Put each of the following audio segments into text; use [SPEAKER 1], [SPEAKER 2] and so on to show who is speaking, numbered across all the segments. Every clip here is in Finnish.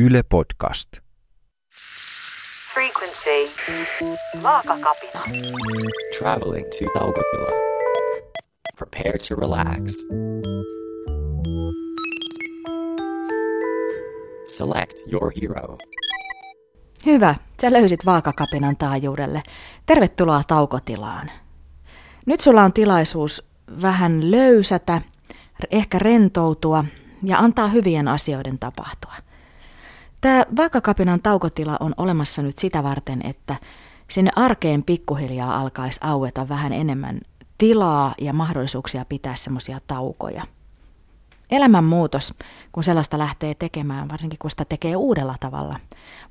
[SPEAKER 1] Yle Podcast.
[SPEAKER 2] Frequency. Vaakakapina.
[SPEAKER 3] Traveling to Taukotila. Prepare to relax. Select your hero.
[SPEAKER 4] Hyvä, sä löysit vaakakapinan taajuudelle. Tervetuloa taukotilaan. Nyt sulla on tilaisuus vähän löysätä, ehkä rentoutua ja antaa hyvien asioiden tapahtua. Tämä vaakakapinan taukotila on olemassa nyt sitä varten, että sinne arkeen pikkuhiljaa alkaisi aueta vähän enemmän tilaa ja mahdollisuuksia pitää semmoisia taukoja. Elämänmuutos, kun sellaista lähtee tekemään, varsinkin kun sitä tekee uudella tavalla,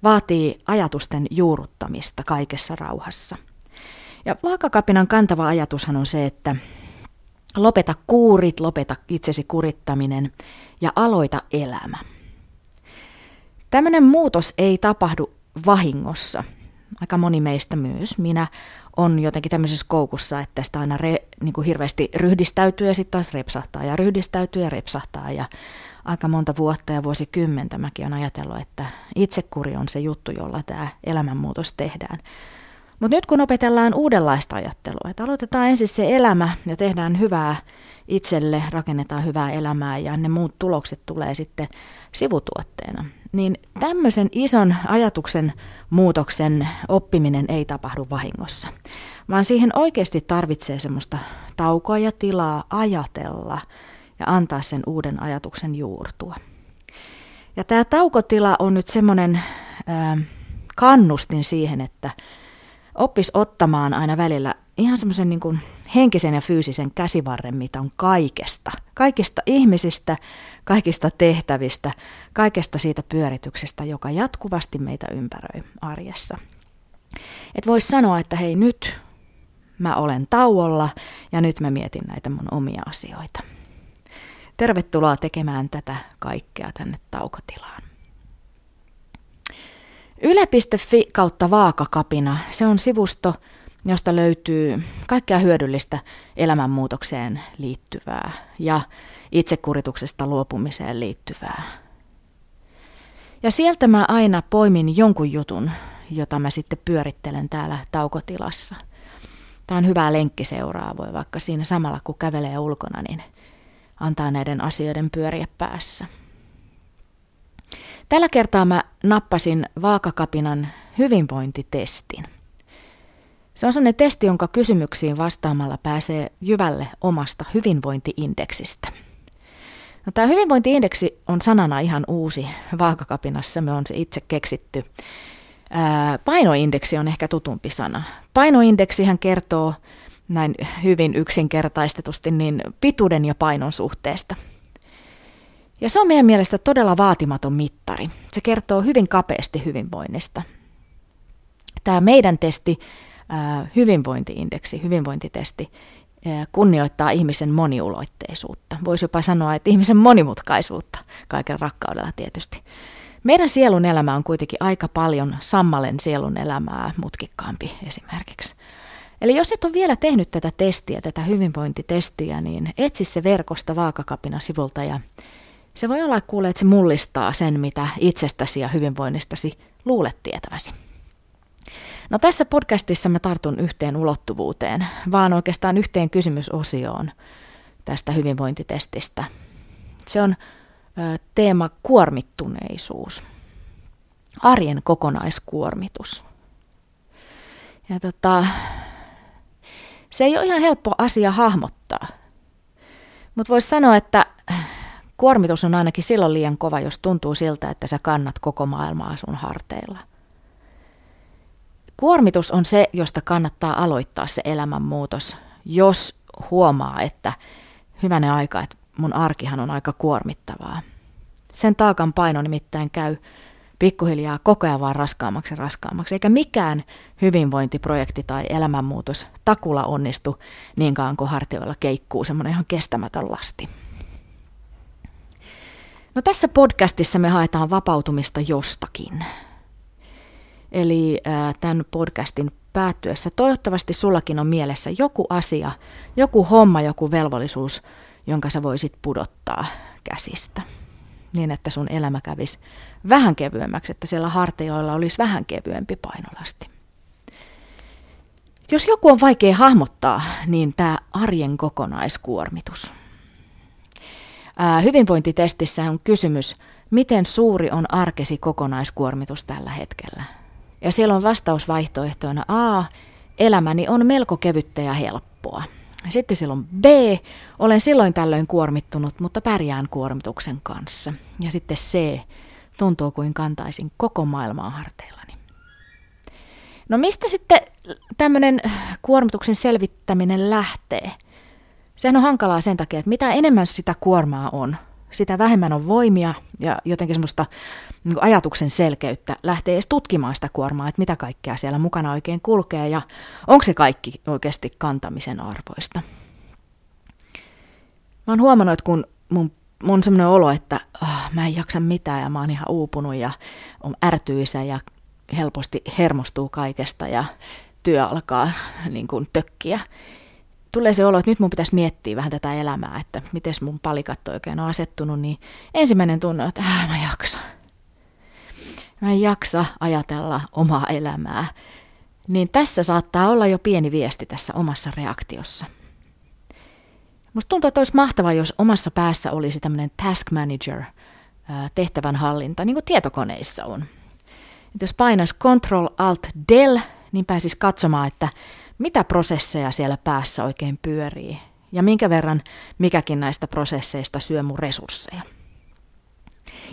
[SPEAKER 4] vaatii ajatusten juuruttamista kaikessa rauhassa. Ja vaakakapinan kantava ajatushan on se, että lopeta kuurit, lopeta itsesi kurittaminen ja aloita elämä. Tämmöinen muutos ei tapahdu vahingossa. Aika moni meistä myös. Minä on jotenkin tämmöisessä koukussa, että sitä aina re, niin kuin hirveästi ryhdistäytyy ja sitten taas repsahtaa ja ryhdistäytyy ja repsahtaa. Ja aika monta vuotta ja vuosikymmentä mäkin olen ajatellut, että itsekuri on se juttu, jolla tämä elämänmuutos tehdään. Mutta nyt kun opetellaan uudenlaista ajattelua, että aloitetaan ensin se elämä ja tehdään hyvää itselle, rakennetaan hyvää elämää ja ne muut tulokset tulee sitten sivutuotteena, niin tämmöisen ison ajatuksen muutoksen oppiminen ei tapahdu vahingossa, vaan siihen oikeasti tarvitsee semmoista taukoa ja tilaa ajatella ja antaa sen uuden ajatuksen juurtua. Ja tämä taukotila on nyt semmoinen äh, kannustin siihen, että oppis ottamaan aina välillä ihan semmoisen niin kuin henkisen ja fyysisen käsivarren, mitä on kaikesta. Kaikista ihmisistä, kaikista tehtävistä, kaikesta siitä pyörityksestä, joka jatkuvasti meitä ympäröi arjessa. Et voisi sanoa, että hei nyt mä olen tauolla ja nyt mä mietin näitä mun omia asioita. Tervetuloa tekemään tätä kaikkea tänne taukotilaan. Yle.fi kautta vaakakapina, se on sivusto, josta löytyy kaikkea hyödyllistä elämänmuutokseen liittyvää ja itsekurituksesta luopumiseen liittyvää. Ja sieltä mä aina poimin jonkun jutun, jota mä sitten pyörittelen täällä taukotilassa. Tämä on hyvä lenkki seuraa, voi vaikka siinä samalla kun kävelee ulkona, niin antaa näiden asioiden pyöriä päässä. Tällä kertaa mä nappasin vaakakapinan hyvinvointitestin. Se on sellainen testi, jonka kysymyksiin vastaamalla pääsee jyvälle omasta hyvinvointiindeksistä. No, tämä hyvinvointiindeksi on sanana ihan uusi vaakakapinassa, me on se itse keksitty. Ää, painoindeksi on ehkä tutumpi sana. Painoindeksihän kertoo näin hyvin yksinkertaistetusti niin pituuden ja painon suhteesta – ja se on meidän mielestä todella vaatimaton mittari. Se kertoo hyvin kapeasti hyvinvoinnista. Tämä meidän testi, hyvinvointiindeksi, hyvinvointitesti, kunnioittaa ihmisen moniuloitteisuutta. Voisi jopa sanoa, että ihmisen monimutkaisuutta, kaiken rakkaudella tietysti. Meidän sielun elämä on kuitenkin aika paljon sammalen sielun elämää mutkikkaampi esimerkiksi. Eli jos et ole vielä tehnyt tätä testiä, tätä hyvinvointitestiä, niin etsi se verkosta vaakakapina sivulta ja se voi olla kuule, että se mullistaa sen, mitä itsestäsi ja hyvinvoinnistasi luulet tietäväsi. No tässä podcastissa mä tartun yhteen ulottuvuuteen, vaan oikeastaan yhteen kysymysosioon tästä hyvinvointitestistä. Se on ö, teema kuormittuneisuus, arjen kokonaiskuormitus. Ja tota, se ei ole ihan helppo asia hahmottaa, mutta voisi sanoa, että Kuormitus on ainakin silloin liian kova, jos tuntuu siltä, että sä kannat koko maailmaa sun harteilla. Kuormitus on se, josta kannattaa aloittaa se elämänmuutos, jos huomaa, että hyvänä aika, että mun arkihan on aika kuormittavaa. Sen taakan paino nimittäin käy pikkuhiljaa koko ajan vaan raskaammaksi ja raskaammaksi, eikä mikään hyvinvointiprojekti tai elämänmuutos takulla onnistu niinkaan kuin hartioilla keikkuu semmoinen ihan kestämätön lasti. No tässä podcastissa me haetaan vapautumista jostakin. Eli tämän podcastin päättyessä toivottavasti sullakin on mielessä joku asia, joku homma, joku velvollisuus, jonka sä voisit pudottaa käsistä. niin, että sun elämä kävisi vähän kevyemmäksi, että siellä hartioilla olisi vähän kevyempi painolasti. Jos joku on vaikea hahmottaa, niin tämä arjen kokonaiskuormitus. Hyvinvointitestissä on kysymys, miten suuri on arkesi kokonaiskuormitus tällä hetkellä. Ja siellä on vastausvaihtoehtoina A, elämäni on melko kevyttä ja helppoa. Sitten siellä on B, olen silloin tällöin kuormittunut, mutta pärjään kuormituksen kanssa. Ja sitten C, tuntuu kuin kantaisin koko maailmaa harteillani. No mistä sitten tämmöinen kuormituksen selvittäminen lähtee? Sehän on hankalaa sen takia, että mitä enemmän sitä kuormaa on, sitä vähemmän on voimia ja jotenkin semmoista niin ajatuksen selkeyttä lähtee edes tutkimaan sitä kuormaa, että mitä kaikkea siellä mukana oikein kulkee ja onko se kaikki oikeasti kantamisen arvoista. Mä oon huomannut, että kun mun, mun semmoinen olo, että oh, mä en jaksa mitään ja mä oon ihan uupunut ja on ärtyisä ja helposti hermostuu kaikesta ja työ alkaa niin kuin tökkiä, tulee se olo, että nyt mun pitäisi miettiä vähän tätä elämää, että miten mun palikat oikein on asettunut, niin ensimmäinen tunne on, että äh, mä jaksan. Mä en jaksa ajatella omaa elämää. Niin tässä saattaa olla jo pieni viesti tässä omassa reaktiossa. Musta tuntuu, että olisi mahtavaa, jos omassa päässä olisi tämmöinen task manager, tehtävän hallinta, niin kuin tietokoneissa on. Et jos painas Control Alt Del, niin pääsis katsomaan, että mitä prosesseja siellä päässä oikein pyörii ja minkä verran mikäkin näistä prosesseista syö mun resursseja.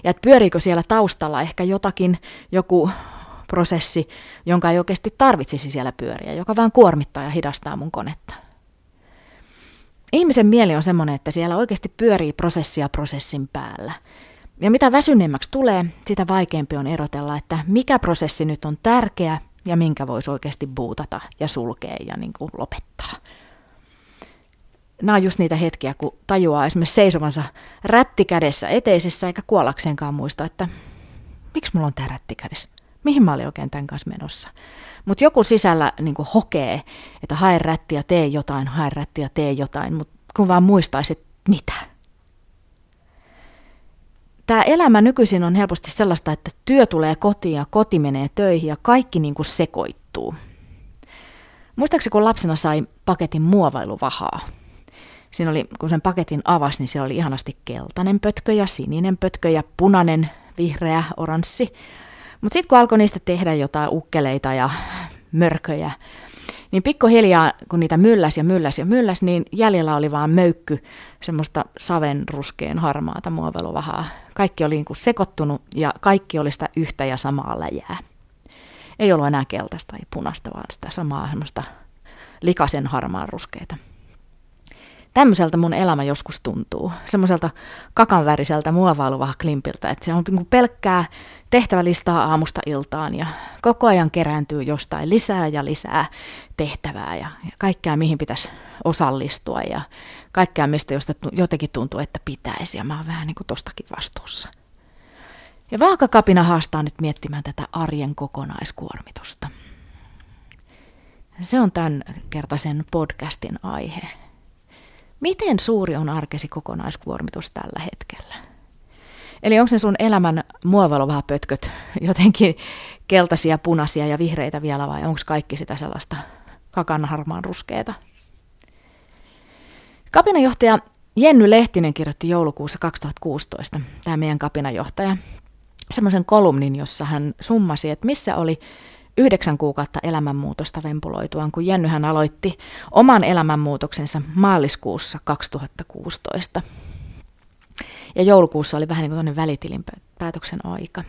[SPEAKER 4] Ja että pyöriikö siellä taustalla ehkä jotakin, joku prosessi, jonka ei oikeasti tarvitsisi siellä pyöriä, joka vaan kuormittaa ja hidastaa mun konetta. Ihmisen mieli on semmoinen, että siellä oikeasti pyörii prosessia prosessin päällä. Ja mitä väsyneemmäksi tulee, sitä vaikeampi on erotella, että mikä prosessi nyt on tärkeä ja minkä voisi oikeasti buutata ja sulkea ja niin kuin lopettaa. Nämä on just niitä hetkiä, kun tajuaa esimerkiksi seisovansa rätti kädessä eteisessä eikä kuollakseenkaan muista, että miksi mulla on tämä rätti kädessä? Mihin mä olin oikein tämän kanssa menossa? Mutta joku sisällä niin kuin hokee, että hae rättiä, tee jotain, hae rättiä, tee jotain, mutta kun vaan muistaisi, että mitä tämä elämä nykyisin on helposti sellaista, että työ tulee kotiin ja koti menee töihin ja kaikki niin kuin sekoittuu. Muistaakseni kun lapsena sai paketin muovailuvahaa, siinä oli, kun sen paketin avasi, niin siellä oli ihanasti keltainen pötkö ja sininen pötkö ja punainen, vihreä, oranssi. Mutta sitten kun alkoi niistä tehdä jotain ukkeleita ja mörköjä, niin pikkuhiljaa, kun niitä mylläs ja mylläs ja mylläs, niin jäljellä oli vaan möykky semmoista savenruskeen harmaata muoveluvahaa. Kaikki oli niin kuin sekoittunut ja kaikki oli sitä yhtä ja samaa läjää. Ei ollut enää keltaista tai punaista, vaan sitä samaa semmoista likasen harmaan ruskeita. Tämmöiseltä mun elämä joskus tuntuu. Semmoiselta kakanväriseltä muovailuvahaklimpiltä, että se on niin pelkkää tehtävälistaa aamusta iltaan ja koko ajan kerääntyy jostain lisää ja lisää tehtävää ja, ja kaikkea mihin pitäisi osallistua ja kaikkea mistä josta jotenkin tuntuu, että pitäisi ja mä oon vähän niin kuin tostakin vastuussa. Ja vaakakapina haastaa nyt miettimään tätä arjen kokonaiskuormitusta. Se on tämän kertaisen podcastin aihe. Miten suuri on arkesi kokonaiskuormitus tällä hetkellä? Eli onko se sun elämän pötköt jotenkin keltaisia, punaisia ja vihreitä vielä vai onko kaikki sitä sellaista kakan harmaan ruskeeta? Kapinajohtaja Jenny Lehtinen kirjoitti joulukuussa 2016, tämä meidän kapinajohtaja, semmoisen kolumnin, jossa hän summasi, että missä oli yhdeksän kuukautta elämänmuutosta vempuloituaan, kun Jennyhän aloitti oman elämänmuutoksensa maaliskuussa 2016. Ja joulukuussa oli vähän niin kuin välitilin päätöksen aika.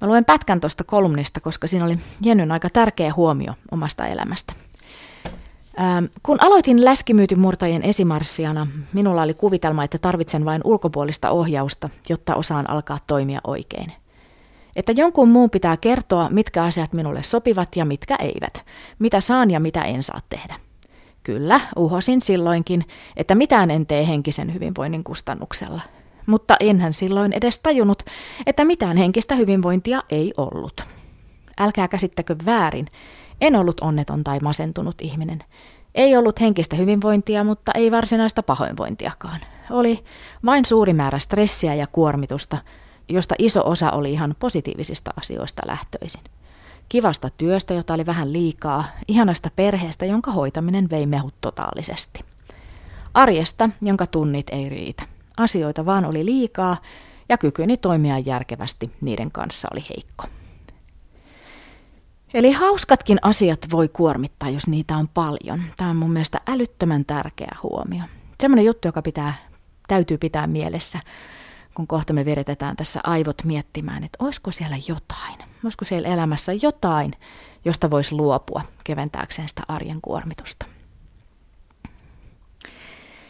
[SPEAKER 4] Mä luen pätkän tuosta kolumnista, koska siinä oli Jennyn aika tärkeä huomio omasta elämästä. Kun aloitin läskimyytin murtajien esimarssiana, minulla oli kuvitelma, että tarvitsen vain ulkopuolista ohjausta, jotta osaan alkaa toimia oikein. Että jonkun muun pitää kertoa, mitkä asiat minulle sopivat ja mitkä eivät, mitä saan ja mitä en saa tehdä. Kyllä, uhosin silloinkin, että mitään en tee henkisen hyvinvoinnin kustannuksella. Mutta enhän silloin edes tajunnut, että mitään henkistä hyvinvointia ei ollut. Älkää käsittäkö väärin, en ollut onneton tai masentunut ihminen. Ei ollut henkistä hyvinvointia, mutta ei varsinaista pahoinvointiakaan. oli vain suuri määrä stressiä ja kuormitusta, josta iso osa oli ihan positiivisista asioista lähtöisin. Kivasta työstä, jota oli vähän liikaa, ihanasta perheestä, jonka hoitaminen vei mehut totaalisesti. Arjesta, jonka tunnit ei riitä. Asioita vaan oli liikaa ja kykyni toimia järkevästi niiden kanssa oli heikko. Eli hauskatkin asiat voi kuormittaa, jos niitä on paljon. Tämä on mun mielestä älyttömän tärkeä huomio. Semmoinen juttu, joka pitää, täytyy pitää mielessä, kun kohta me viritetään tässä aivot miettimään, että olisiko siellä jotain, olisiko siellä elämässä jotain, josta voisi luopua keventääkseen sitä arjen kuormitusta.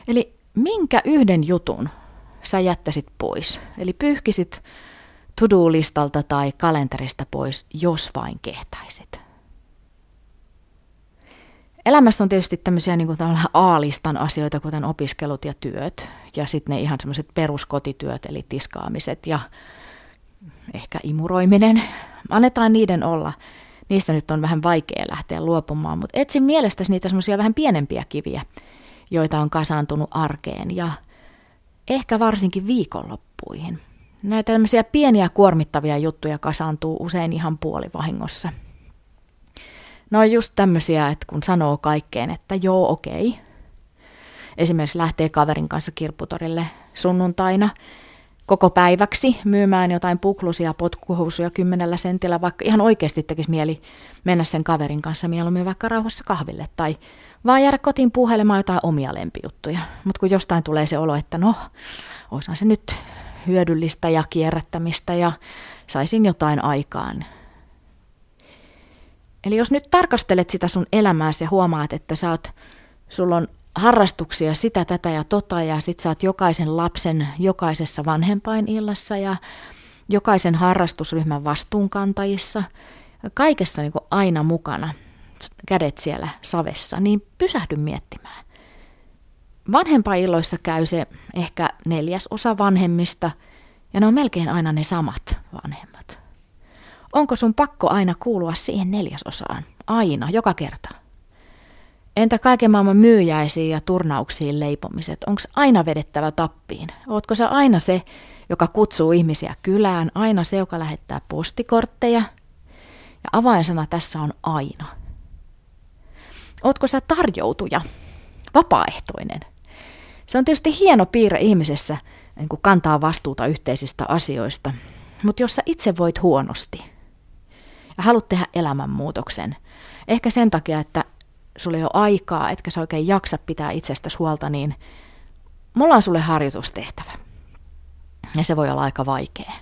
[SPEAKER 4] Eli minkä yhden jutun sä jättäisit pois? Eli pyyhkisit to-do-listalta tai kalenterista pois, jos vain kehtaisit. Elämässä on tietysti tämmöisiä niin kuin A-listan asioita, kuten opiskelut ja työt, ja sitten ne ihan semmoiset peruskotityöt, eli tiskaamiset ja ehkä imuroiminen. Annetaan niiden olla. Niistä nyt on vähän vaikea lähteä luopumaan, mutta etsin mielestäsi niitä semmoisia vähän pienempiä kiviä, joita on kasaantunut arkeen ja ehkä varsinkin viikonloppuihin. Näitä tämmöisiä pieniä kuormittavia juttuja kasaantuu usein ihan puolivahingossa. No on just tämmöisiä, että kun sanoo kaikkeen, että joo okei. Esimerkiksi lähtee kaverin kanssa kirpputorille sunnuntaina koko päiväksi myymään jotain puklusia potkuhousuja kymmenellä sentillä, vaikka ihan oikeasti tekisi mieli mennä sen kaverin kanssa mieluummin vaikka rauhassa kahville tai vaan jäädä kotiin puhelemaan jotain omia lempijuttuja. Mutta kun jostain tulee se olo, että no, oishan se nyt hyödyllistä ja kierrättämistä ja saisin jotain aikaan. Eli jos nyt tarkastelet sitä sun elämääsi ja huomaat, että sä oot, sulla on harrastuksia sitä, tätä ja tota ja sit sä oot jokaisen lapsen jokaisessa vanhempainillassa ja jokaisen harrastusryhmän vastuunkantajissa, kaikessa niin kuin aina mukana, kädet siellä savessa, niin pysähdy miettimään. Vanhempainilloissa käy se ehkä neljäs osa vanhemmista, ja ne on melkein aina ne samat vanhemmat. Onko sun pakko aina kuulua siihen neljäsosaan? Aina, joka kerta. Entä kaiken maailman myyjäisiin ja turnauksiin leipomiset? Onko aina vedettävä tappiin? Ootko sä aina se, joka kutsuu ihmisiä kylään, aina se, joka lähettää postikortteja? Ja avainsana tässä on aina. Ootko sä tarjoutuja, vapaaehtoinen? Se on tietysti hieno piirre ihmisessä, niin kun kantaa vastuuta yhteisistä asioista, mutta jos sä itse voit huonosti haluat tehdä elämänmuutoksen, ehkä sen takia, että sulle ei ole aikaa, etkä sä oikein jaksa pitää itsestäsi huolta, niin mulla on sulle harjoitustehtävä. Ja se voi olla aika vaikea.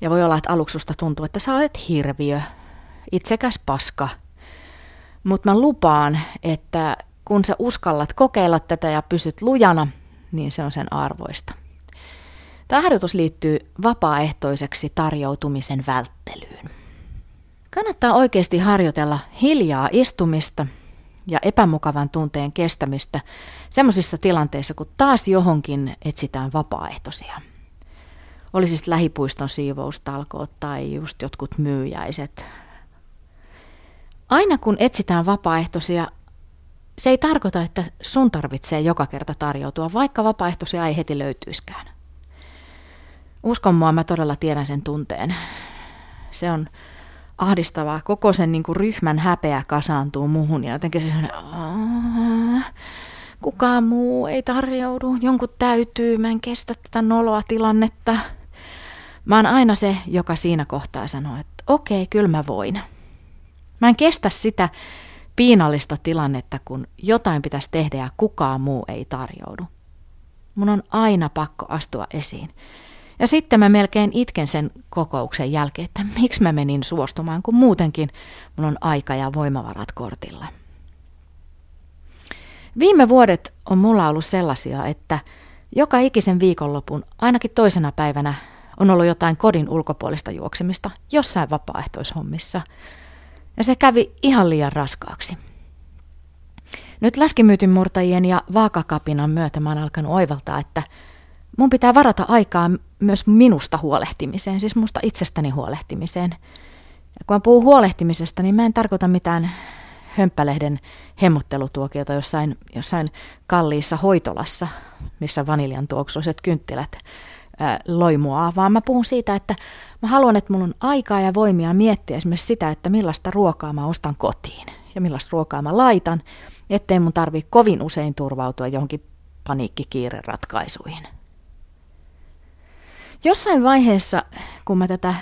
[SPEAKER 4] Ja voi olla, että aluksusta tuntuu, että sä olet hirviö, itsekäs paska. Mutta mä lupaan, että kun sä uskallat kokeilla tätä ja pysyt lujana, niin se on sen arvoista. Tämä harjoitus liittyy vapaaehtoiseksi tarjoutumisen välttelyyn. Kannattaa oikeasti harjoitella hiljaa istumista ja epämukavan tunteen kestämistä sellaisissa tilanteissa, kun taas johonkin etsitään vapaaehtoisia. Olisi sitten lähipuiston siivoustalkoot tai just jotkut myyjäiset. Aina kun etsitään vapaaehtoisia, se ei tarkoita, että sun tarvitsee joka kerta tarjoutua, vaikka vapaaehtoisia ei heti löytyiskään. Uskon mua, mä todella tiedän sen tunteen. Se on ahdistavaa. Koko sen niin kuin ryhmän häpeä kasaantuu muhun ja jotenkin se sellainen, kukaan muu ei tarjoudu, jonkun täytyy, mä en kestä tätä noloa tilannetta. Mä oon aina se, joka siinä kohtaa sanoo, että okei, kyllä mä voin. Mä en kestä sitä, piinallista tilannetta, kun jotain pitäisi tehdä ja kukaan muu ei tarjoudu. Mun on aina pakko astua esiin. Ja sitten mä melkein itken sen kokouksen jälkeen, että miksi mä menin suostumaan, kun muutenkin mun on aika ja voimavarat kortilla. Viime vuodet on mulla ollut sellaisia, että joka ikisen viikonlopun, ainakin toisena päivänä, on ollut jotain kodin ulkopuolista juoksemista jossain vapaaehtoishommissa – ja se kävi ihan liian raskaaksi. Nyt läskimyytin murtajien ja vaakakapinan myötä mä oon alkanut oivaltaa, että mun pitää varata aikaa myös minusta huolehtimiseen, siis musta itsestäni huolehtimiseen. Ja kun mä puhun huolehtimisesta, niin mä en tarkoita mitään hömppälehden hemmottelutuokiota jossain, jossain kalliissa hoitolassa, missä vaniljan tuoksuiset kynttilät ää, loimuaa, vaan mä puhun siitä, että mä haluan, että mulla on aikaa ja voimia miettiä esimerkiksi sitä, että millaista ruokaa mä ostan kotiin ja millaista ruokaa mä laitan, ettei mun tarvi kovin usein turvautua johonkin paniikkikiireratkaisuihin. Jossain vaiheessa, kun mä tätä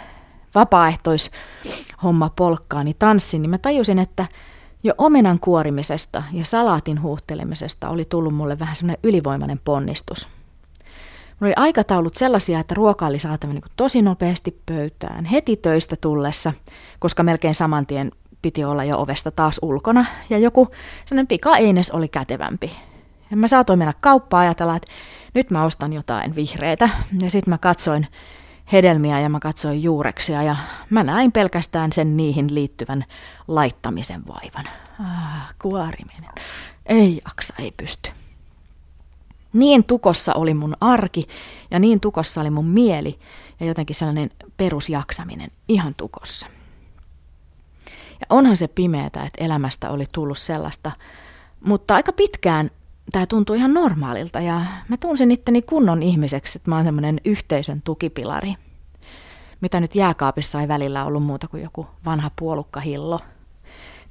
[SPEAKER 4] vapaaehtoishomma polkkaani tanssin, niin mä tajusin, että jo omenan kuorimisesta ja salaatin huuhtelemisesta oli tullut mulle vähän semmoinen ylivoimainen ponnistus. Mulla oli aikataulut sellaisia, että ruoka oli saatava niin tosi nopeasti pöytään heti töistä tullessa, koska melkein saman tien piti olla jo ovesta taas ulkona, ja joku sellainen pika-eines oli kätevämpi. Ja mä saatoin mennä kauppaan ajatella, että nyt mä ostan jotain vihreitä, ja sitten mä katsoin hedelmiä ja mä katsoin juureksia ja mä näin pelkästään sen niihin liittyvän laittamisen vaivan. Ah, kuoriminen. Ei jaksa, ei pysty. Niin tukossa oli mun arki ja niin tukossa oli mun mieli ja jotenkin sellainen perusjaksaminen ihan tukossa. Ja onhan se pimeätä, että elämästä oli tullut sellaista, mutta aika pitkään tämä tuntui ihan normaalilta ja mä tunsin itteni kunnon ihmiseksi, että mä oon semmoinen yhteisön tukipilari. Mitä nyt jääkaapissa ei välillä ollut muuta kuin joku vanha puolukkahillo.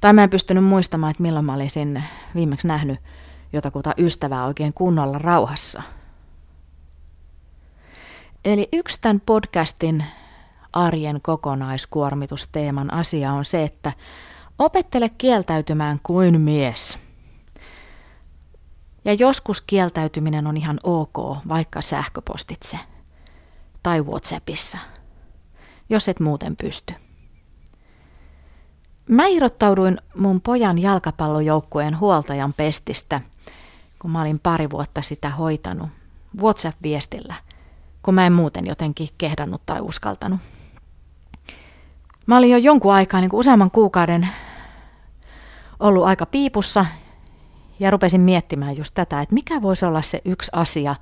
[SPEAKER 4] Tai mä en pystynyt muistamaan, että milloin mä olisin viimeksi nähnyt jotakuta ystävää oikein kunnolla rauhassa. Eli yksi tämän podcastin arjen kokonaiskuormitusteeman asia on se, että opettele kieltäytymään kuin mies – ja joskus kieltäytyminen on ihan ok, vaikka sähköpostitse tai Whatsappissa, jos et muuten pysty. Mä irrottauduin mun pojan jalkapallojoukkueen huoltajan pestistä, kun mä olin pari vuotta sitä hoitanut, WhatsApp-viestillä, kun mä en muuten jotenkin kehdannut tai uskaltanut. Mä olin jo jonkun aikaa, niin kuin useamman kuukauden, ollut aika piipussa ja rupesin miettimään just tätä, että mikä voisi olla se yksi asia,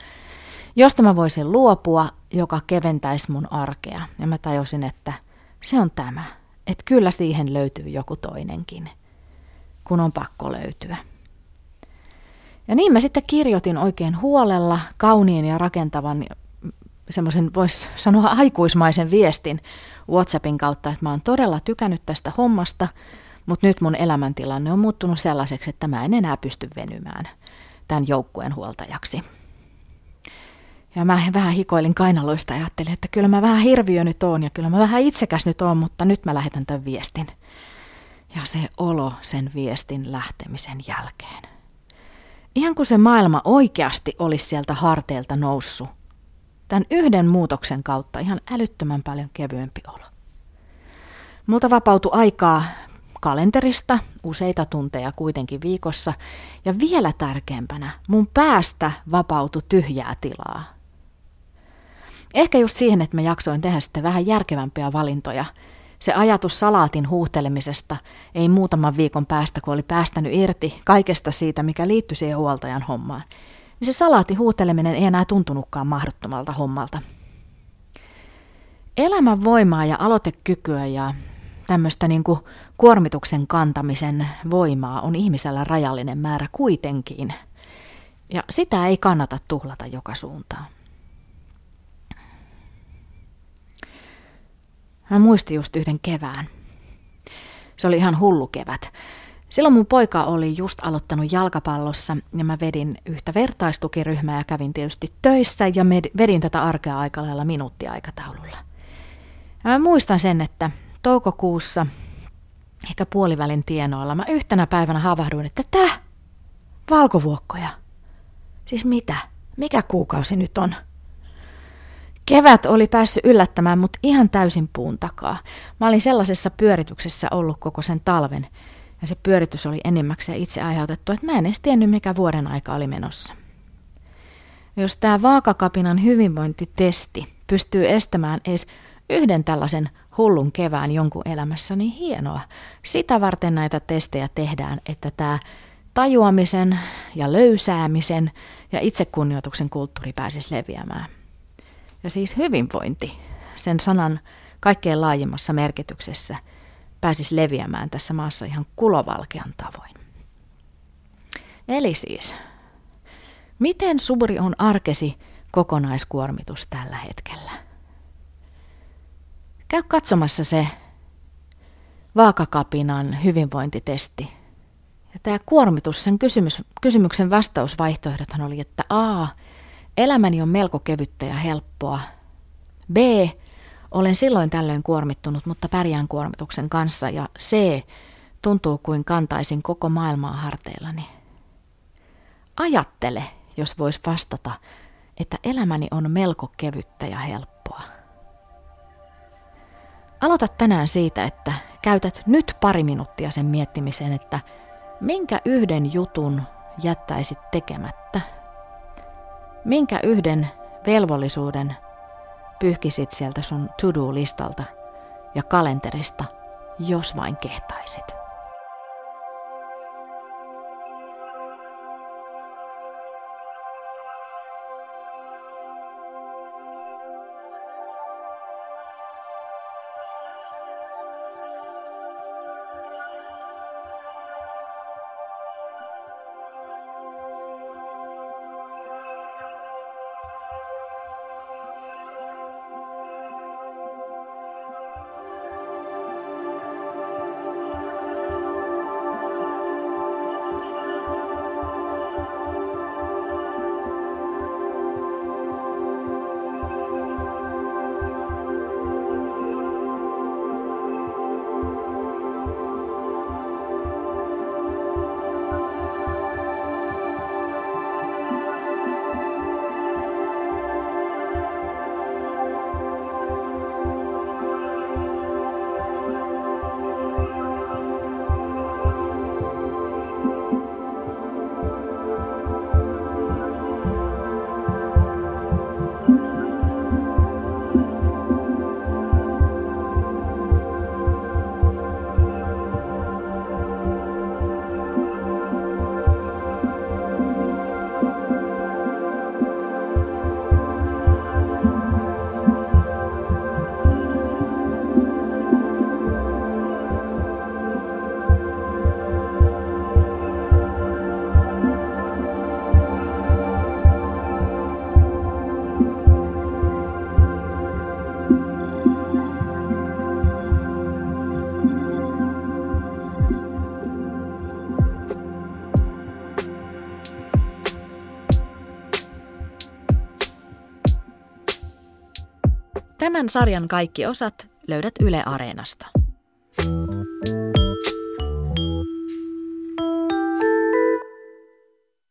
[SPEAKER 4] josta mä voisin luopua, joka keventäisi mun arkea. Ja mä tajusin, että se on tämä, että kyllä siihen löytyy joku toinenkin, kun on pakko löytyä. Ja niin mä sitten kirjoitin oikein huolella, kauniin ja rakentavan, semmoisen voisi sanoa aikuismaisen viestin WhatsAppin kautta, että mä oon todella tykännyt tästä hommasta – mutta nyt mun elämäntilanne on muuttunut sellaiseksi, että mä en enää pysty venymään tämän joukkueen huoltajaksi. Ja mä vähän hikoilin kainaloista ja ajattelin, että kyllä mä vähän hirviö nyt oon ja kyllä mä vähän itsekäs nyt oon, mutta nyt mä lähetän tämän viestin. Ja se olo sen viestin lähtemisen jälkeen. Ihan kuin se maailma oikeasti olisi sieltä harteilta noussut. Tämän yhden muutoksen kautta ihan älyttömän paljon kevyempi olo. Multa vapautui aikaa kalenterista useita tunteja kuitenkin viikossa ja vielä tärkeämpänä mun päästä vapautui tyhjää tilaa. Ehkä just siihen, että mä jaksoin tehdä sitten vähän järkevämpiä valintoja. Se ajatus salaatin huuhtelemisesta ei muutaman viikon päästä, kun oli päästänyt irti kaikesta siitä, mikä liittyi siihen huoltajan hommaan, niin se salaatin huuhteleminen ei enää tuntunutkaan mahdottomalta hommalta. Elämän voimaa ja aloitekykyä ja tämmöistä niin kuin kuormituksen kantamisen voimaa on ihmisellä rajallinen määrä kuitenkin. Ja sitä ei kannata tuhlata joka suuntaan. Mä muistin just yhden kevään. Se oli ihan hullu kevät. Silloin mun poika oli just aloittanut jalkapallossa ja mä vedin yhtä vertaistukiryhmää ja kävin tietysti töissä ja vedin tätä arkea aika lailla minuuttiaikataululla. Ja mä muistan sen, että toukokuussa, ehkä puolivälin tienoilla, mä yhtenä päivänä havahduin, että tää, valkovuokkoja. Siis mitä? Mikä kuukausi nyt on? Kevät oli päässyt yllättämään mut ihan täysin puun takaa. Mä olin sellaisessa pyörityksessä ollut koko sen talven, ja se pyöritys oli enimmäkseen itse aiheutettu, että mä en edes tiennyt, mikä vuoden aika oli menossa. Jos tämä vaakakapinan hyvinvointitesti pystyy estämään edes yhden tällaisen hullun kevään jonkun elämässä, niin hienoa. Sitä varten näitä testejä tehdään, että tämä tajuamisen ja löysäämisen ja itsekunnioituksen kulttuuri pääsisi leviämään. Ja siis hyvinvointi, sen sanan kaikkein laajimmassa merkityksessä, pääsisi leviämään tässä maassa ihan kulovalkean tavoin. Eli siis, miten suuri on arkesi kokonaiskuormitus tällä hetkellä? Käy katsomassa se vaakakapinan hyvinvointitesti. Ja tämä kuormitus, sen kysymys, kysymyksen vastausvaihtoehdothan oli, että A. Elämäni on melko kevyttä ja helppoa. B. Olen silloin tällöin kuormittunut, mutta pärjään kuormituksen kanssa. Ja C. Tuntuu kuin kantaisin koko maailmaa harteillani. Ajattele, jos vois vastata, että elämäni on melko kevyttä ja helppoa. Aloita tänään siitä, että käytät nyt pari minuuttia sen miettimiseen, että minkä yhden jutun jättäisit tekemättä? Minkä yhden velvollisuuden pyyhkisit sieltä sun to-do-listalta ja kalenterista, jos vain kehtaisit? Tämän sarjan kaikki osat löydät Yle Areenasta.